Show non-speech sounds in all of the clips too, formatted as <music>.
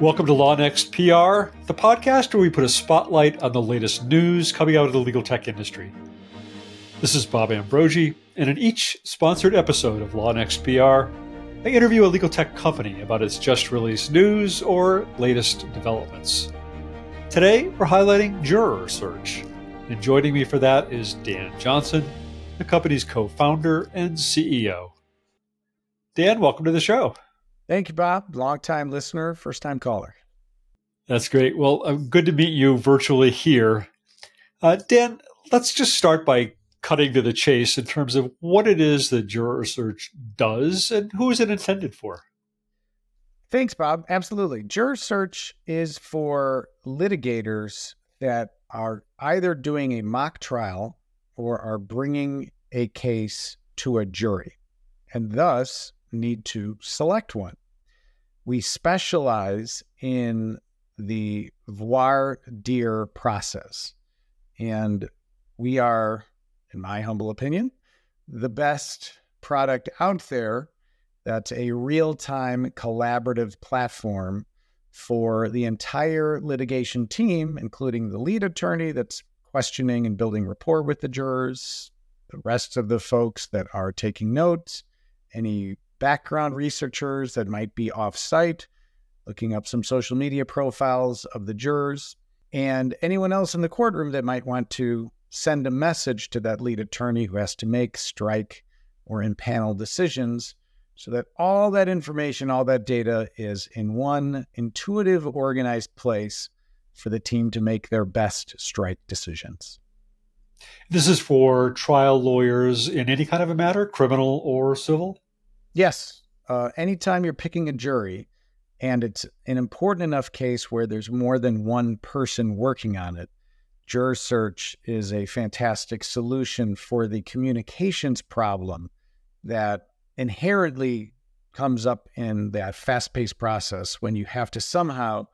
Welcome to Law Next PR, the podcast where we put a spotlight on the latest news coming out of the legal tech industry. This is Bob Ambrogi, and in each sponsored episode of Law Next PR, I interview a legal tech company about its just released news or latest developments. Today, we're highlighting Juror Search, and joining me for that is Dan Johnson, the company's co founder and CEO. Dan, welcome to the show. Thank you, Bob. Long-time listener, first time caller. That's great. Well, uh, good to meet you virtually here. Uh, Dan, let's just start by cutting to the chase in terms of what it is that Juror Search does and who is it intended for. Thanks, Bob. Absolutely. Juror Search is for litigators that are either doing a mock trial or are bringing a case to a jury and thus need to select one. We specialize in the voir dire process, and we are, in my humble opinion, the best product out there that's a real time collaborative platform for the entire litigation team, including the lead attorney that's questioning and building rapport with the jurors, the rest of the folks that are taking notes, any background researchers that might be off site, looking up some social media profiles of the jurors, and anyone else in the courtroom that might want to send a message to that lead attorney who has to make, strike, or impanel decisions so that all that information, all that data is in one intuitive, organized place for the team to make their best strike decisions. This is for trial lawyers in any kind of a matter, criminal or civil? Yes. Uh, anytime you're picking a jury and it's an important enough case where there's more than one person working on it, Juror Search is a fantastic solution for the communications problem that inherently comes up in that fast paced process when you have to somehow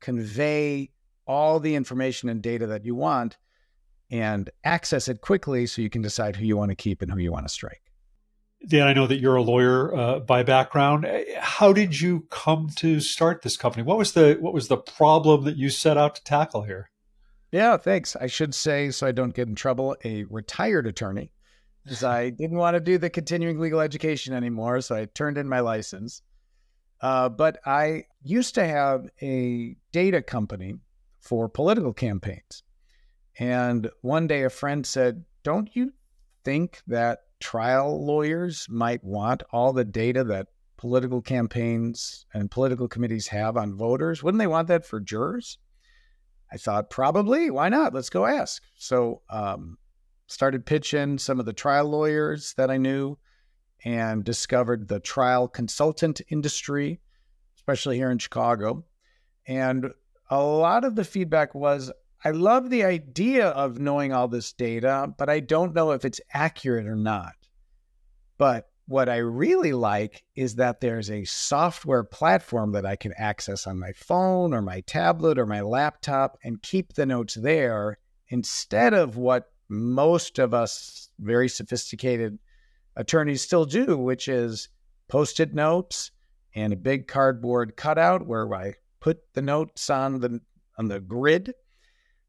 convey all the information and data that you want and access it quickly so you can decide who you want to keep and who you want to strike. Dan, I know that you're a lawyer uh, by background. Eh, how did you come to start this company? What was the what was the problem that you set out to tackle here? Yeah, thanks. I should say, so I don't get in trouble, a retired attorney, because I <laughs> didn't want to do the continuing legal education anymore, so I turned in my license. Uh, but I used to have a data company for political campaigns, and one day a friend said, "Don't you think that trial lawyers might want all the data that political campaigns and political committees have on voters. Wouldn't they want that for jurors? I thought probably. Why not? Let's go ask. So, um, started pitching some of the trial lawyers that I knew and discovered the trial consultant industry, especially here in Chicago. And a lot of the feedback was I love the idea of knowing all this data, but I don't know if it's accurate or not. But what I really like is that there's a software platform that I can access on my phone or my tablet or my laptop and keep the notes there instead of what most of us very sophisticated attorneys still do, which is post it notes and a big cardboard cutout where I put the notes on the on the grid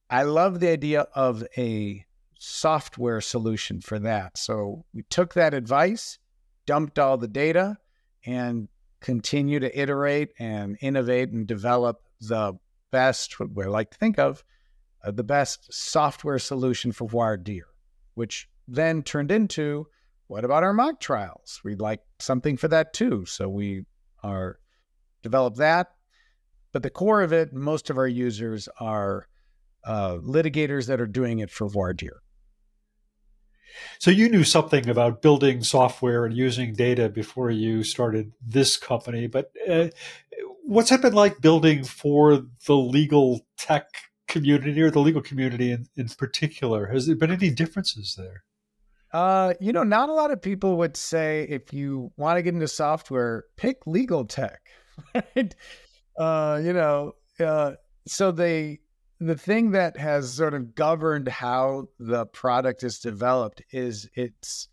I love the idea of a software solution for that. So we took that advice, dumped all the data, and continue to iterate and innovate and develop the best, what we like to think of, uh, the best software solution for voir dire, which then turned into what about our mock trials? We'd like something for that too. So we are developed that. But the core of it, most of our users are uh, litigators that are doing it for voir dire. So you knew something about building software and using data before you started this company, but uh, what's it been like building for the legal tech community or the legal community in, in particular? Has there been any differences there? Uh, you know, not a lot of people would say if you want to get into software, pick legal tech. <laughs> Right? Uh, you know, uh, so they the thing that has sort of governed how the product is developed is it's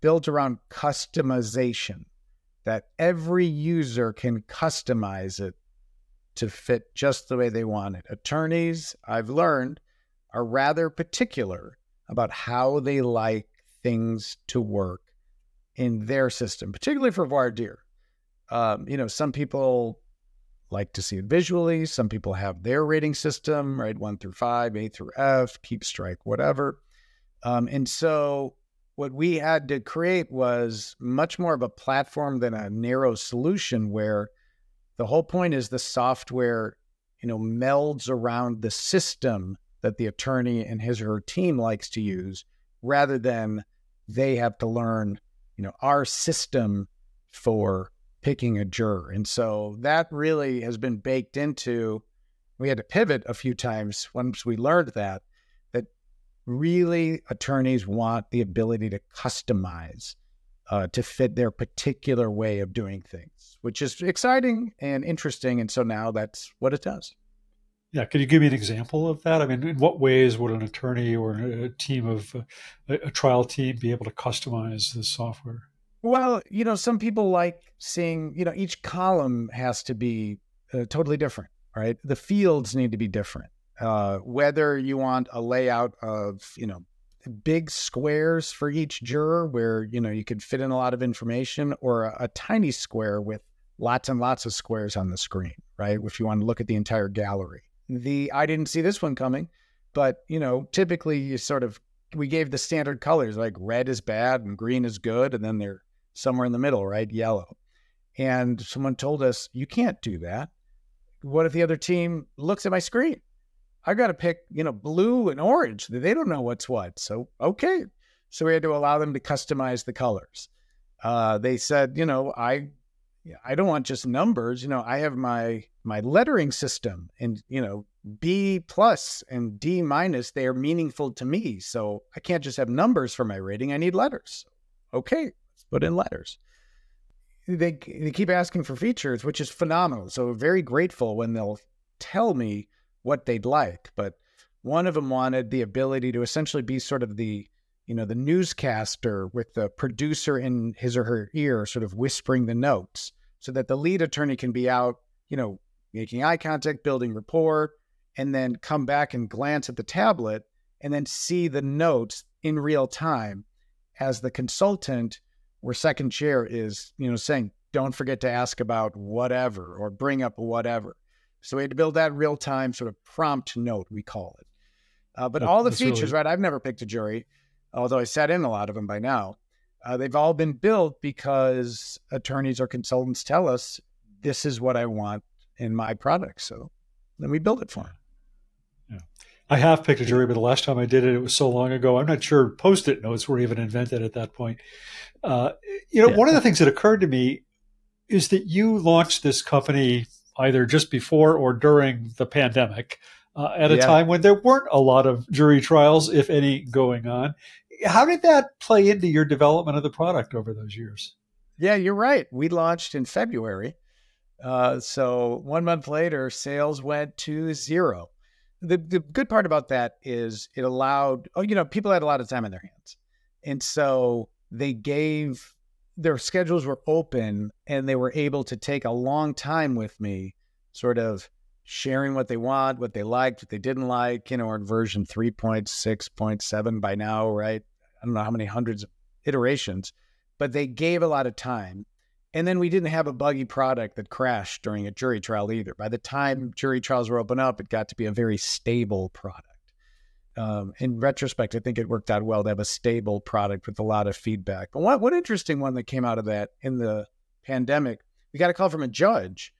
built around customization that every user can customize it to fit just the way they want it. Attorneys, I've learned, are rather particular about how they like things to work in their system, particularly for voir dire. Um, you know, some people like to see it visually. Some people have their rating system, right? One through five, A through F, keep strike, whatever. Um, and so what we had to create was much more of a platform than a narrow solution where the whole point is the software, you know, melds around the system that the attorney and his or her team likes to use rather than they have to learn, you know, our system for picking a juror. And so that really has been baked into we had to pivot a few times once we learned that that really attorneys want the ability to customize uh, to fit their particular way of doing things, which is exciting and interesting. And so now that's what it does. Yeah, could you give me an example of that? I mean, in what ways would an attorney or a team of a, a trial team be able to customize the software? Well, you know, some people like seeing, you know, each column has to be uh, totally different, right? The fields need to be different. Uh, whether you want a layout of, you know, big squares for each juror where, you know, you could fit in a lot of information or a, a tiny square with lots and lots of squares on the screen, right? If you want to look at the entire gallery. The I didn't see this one coming, but, you know, typically you sort of we gave the standard colors like red is bad and green is good and then they're somewhere in the middle, right? Yellow. And someone told us, you can't do that. What if the other team looks at my screen? I got to pick, you know, blue and orange. They don't know what's what. So, okay. So we had to allow them to customize the colors. Uh, they said, you know, I, I don't want just numbers. You know, I have my my lettering system, and you know, B plus and D minus. They are meaningful to me. So I can't just have numbers for my rating. I need letters. Okay, put in letters. They, they keep asking for features, which is phenomenal. So very grateful when they'll tell me what they'd like. But one of them wanted the ability to essentially be sort of the, you know, the newscaster with the producer in his or her ear, sort of whispering the notes, so that the lead attorney can be out, you know, making eye contact, building rapport, and then come back and glance at the tablet and then see the notes in real time as the consultant where second chair is, you know, saying, don't forget to ask about whatever or bring up whatever. So we had to build that real time sort of prompt note, we call it. Uh, but all the features, really... right? I've never picked a jury, although I sat in a lot of them by now. Uh, they've all been built because attorneys or consultants tell us this is what I want in my product. So then we build it for them. I have picked a jury, but the last time I did it, it was so long ago. I'm not sure post-it notes were even invented at that point. Uh, you know, yeah. one of the things that occurred to me is that you launched this company either just before or during the pandemic, uh, at a yeah. time when there weren't a lot of jury trials, if any, going on. How did that play into your development of the product over those years? Yeah, you're right. We launched in February. Uh, so one month later, sales went to zero the the good part about that is it allowed oh you know people had a lot of time on their hands. And so they gave their schedules were open and they were able to take a long time with me sort of sharing what they want what they liked what they didn't like you know we're in version 3.6.7 by now right? I don't know how many hundreds of iterations but they gave a lot of time and then we didn't have a buggy product that crashed during a jury trial either. By the time jury trials were open up, it got to be a very stable product. Um, in retrospect, I think it worked out well to have a stable product with a lot of feedback. But one, one interesting one that came out of that in the pandemic, we got a call from a judge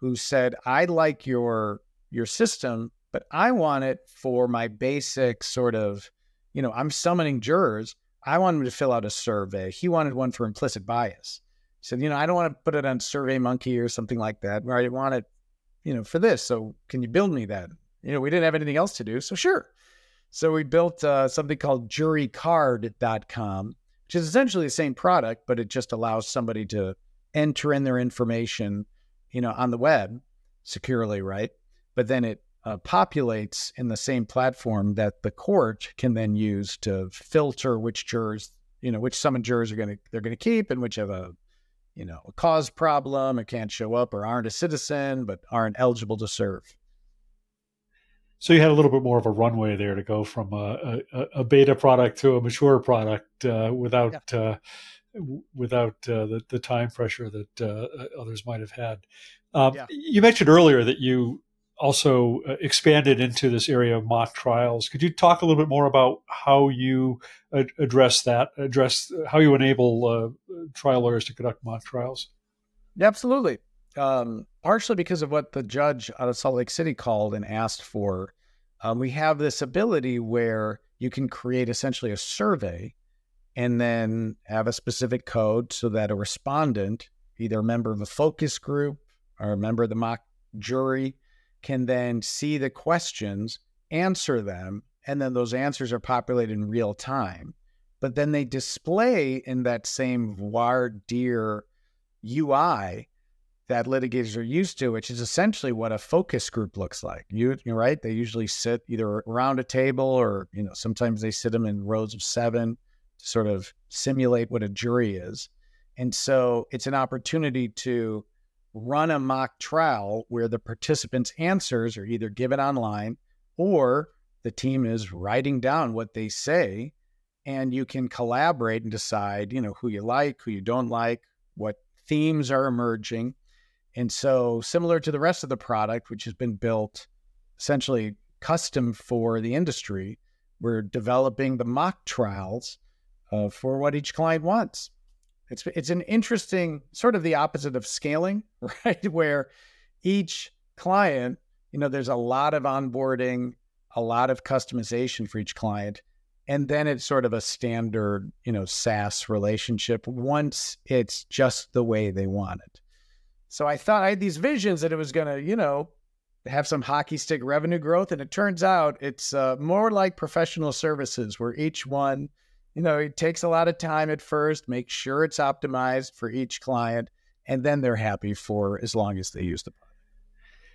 who said, "I like your your system, but I want it for my basic sort of, you know, I'm summoning jurors. I want them to fill out a survey. He wanted one for implicit bias." Said, you know, I don't want to put it on SurveyMonkey or something like that. Where I want it, you know, for this. So can you build me that? You know, we didn't have anything else to do, so sure. So we built uh, something called jurycard.com, which is essentially the same product, but it just allows somebody to enter in their information, you know, on the web securely, right? But then it uh, populates in the same platform that the court can then use to filter which jurors, you know, which summoned jurors are going to they're going to keep and which have a you know, a cause problem or can't show up or aren't a citizen but aren't eligible to serve. So you had a little bit more of a runway there to go from a, a, a beta product to a mature product uh, without yeah. uh, without uh, the, the time pressure that uh, others might have had. Um, yeah. You mentioned earlier that you also uh, expanded into this area of mock trials. Could you talk a little bit more about how you ad- address that, address how you enable uh, trial lawyers to conduct mock trials? Absolutely. Um, partially because of what the judge out of Salt Lake City called and asked for. Um, we have this ability where you can create essentially a survey and then have a specific code so that a respondent, either a member of a focus group or a member of the mock jury, can then see the questions, answer them, and then those answers are populated in real time. But then they display in that same voir dire UI that litigators are used to, which is essentially what a focus group looks like. You, you're right; they usually sit either around a table, or you know, sometimes they sit them in rows of seven to sort of simulate what a jury is. And so, it's an opportunity to run a mock trial where the participants' answers are either given online or the team is writing down what they say and you can collaborate and decide, you know, who you like, who you don't like, what themes are emerging. And so similar to the rest of the product which has been built essentially custom for the industry, we're developing the mock trials uh, for what each client wants. It's it's an interesting sort of the opposite of scaling, <laughs> right? Where each client, you know, there's a lot of onboarding, a lot of customization for each client, and then it's sort of a standard, you know, SaaS relationship once it's just the way they want it. So I thought I had these visions that it was going to, you know, have some hockey stick revenue growth, and it turns out it's uh, more like professional services, where each one you know, it takes a lot of time at first, make sure it's optimized for each client, and then they're happy for as long as they use the product.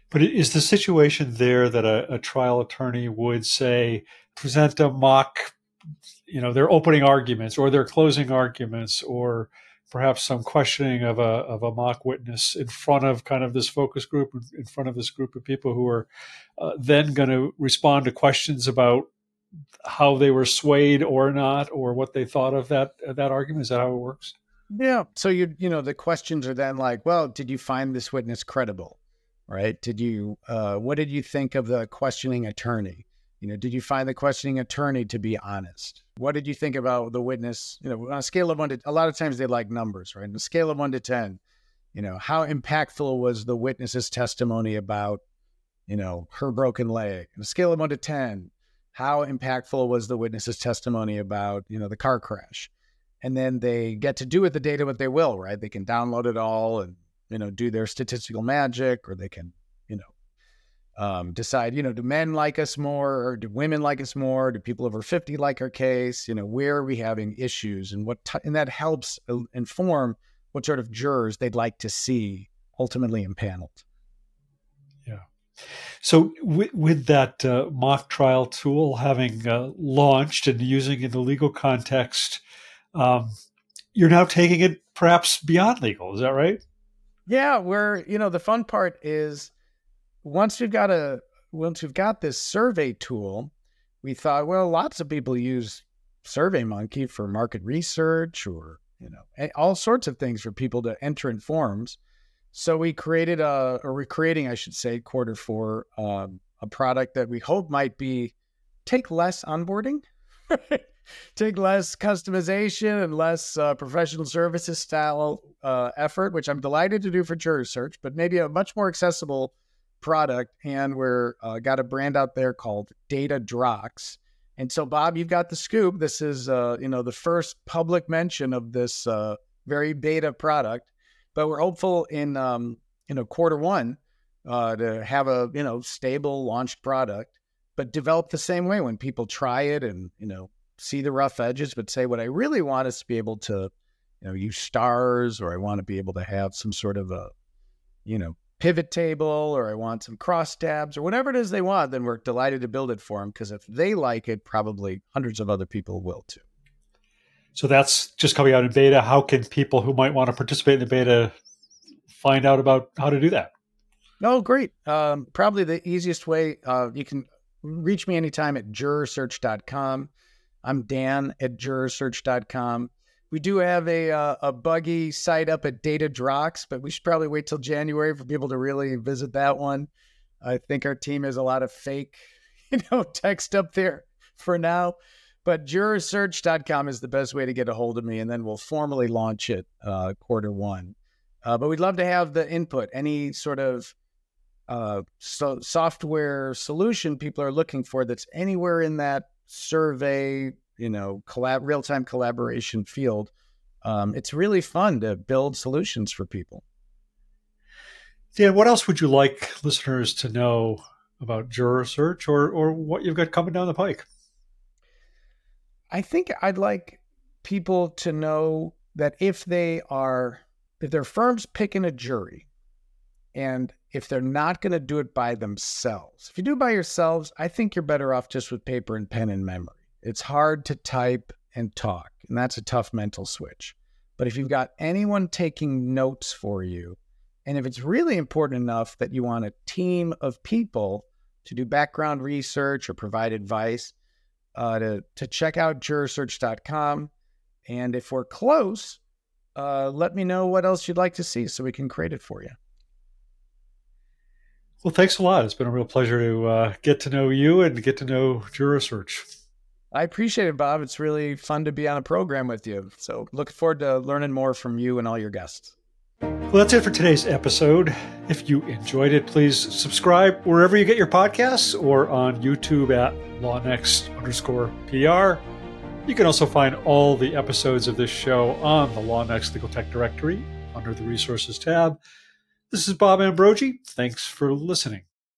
But is the situation there that a, a trial attorney would say, present a mock, you know, their opening arguments or their closing arguments or perhaps some questioning of a of a mock witness in front of kind of this focus group in front of this group of people who are uh, then going to respond to questions about how they were swayed or not, or what they thought of that that argument? Is that how it works? Yeah. So you you know the questions are then like, well, did you find this witness credible? Right? Did you uh, what did you think of the questioning attorney? You know, did you find the questioning attorney to be honest? What did you think about the witness? You know, on a scale of one to a lot of times they like numbers, right? On a scale of one to ten, you know, how impactful was the witness's testimony about, you know, her broken leg? On a scale of one to ten, how impactful was the witness's testimony about you know the car crash? And then they get to do with the data what they will right? They can download it all and you know do their statistical magic or they can you know um, decide you know do men like us more or do women like us more? Do people over 50 like our case? You know where are we having issues? And what t- and that helps uh, inform what sort of jurors they'd like to see ultimately impaneled so, with, with that uh, mock trial tool having uh, launched and using in the legal context, um, you're now taking it perhaps beyond legal. Is that right? Yeah, we're you know the fun part is once we've got a once we've got this survey tool, we thought well lots of people use SurveyMonkey for market research or you know all sorts of things for people to enter in forms. So we created a, or we're creating, I should say, quarter four, um, a product that we hope might be take less onboarding, <laughs> take less customization and less uh, professional services style uh, effort, which I'm delighted to do for Jury Search, but maybe a much more accessible product. And we're uh, got a brand out there called Data Drox. And so, Bob, you've got the scoop. This is, uh, you know, the first public mention of this uh, very beta product but we're hopeful in um, you quarter one uh, to have a you know stable launched product, but develop the same way when people try it and you know see the rough edges, but say what I really want is to be able to you know use stars or I want to be able to have some sort of a you know pivot table or I want some cross tabs or whatever it is they want, then we're delighted to build it for them because if they like it, probably hundreds of other people will too. So that's just coming out in beta. How can people who might want to participate in the beta find out about how to do that? Oh, great. Um, probably the easiest way uh, you can reach me anytime at jurorsearch.com. I'm Dan at jurorsearch.com. We do have a uh, a buggy site up at DataDrox, but we should probably wait till January for people to really visit that one. I think our team has a lot of fake, <laughs> you know, text up there for now. But jurorsearch.com is the best way to get a hold of me, and then we'll formally launch it uh, quarter one. Uh, but we'd love to have the input, any sort of uh, so software solution people are looking for that's anywhere in that survey, you know, collab real time collaboration field. Um, it's really fun to build solutions for people. Dan, what else would you like listeners to know about Juror Search or or what you've got coming down the pike? I think I'd like people to know that if they are if their firm's picking a jury and if they're not going to do it by themselves. If you do it by yourselves, I think you're better off just with paper and pen and memory. It's hard to type and talk, and that's a tough mental switch. But if you've got anyone taking notes for you, and if it's really important enough that you want a team of people to do background research or provide advice, uh, to, to check out jurorsearch.com. And if we're close, uh, let me know what else you'd like to see so we can create it for you. Well, thanks a lot. It's been a real pleasure to uh, get to know you and get to know Juror Search. I appreciate it, Bob. It's really fun to be on a program with you. So, looking forward to learning more from you and all your guests. Well, that's it for today's episode. If you enjoyed it, please subscribe wherever you get your podcasts or on YouTube at LawNext underscore PR. You can also find all the episodes of this show on the LawNext Legal Tech Directory under the Resources tab. This is Bob Ambrogi. Thanks for listening.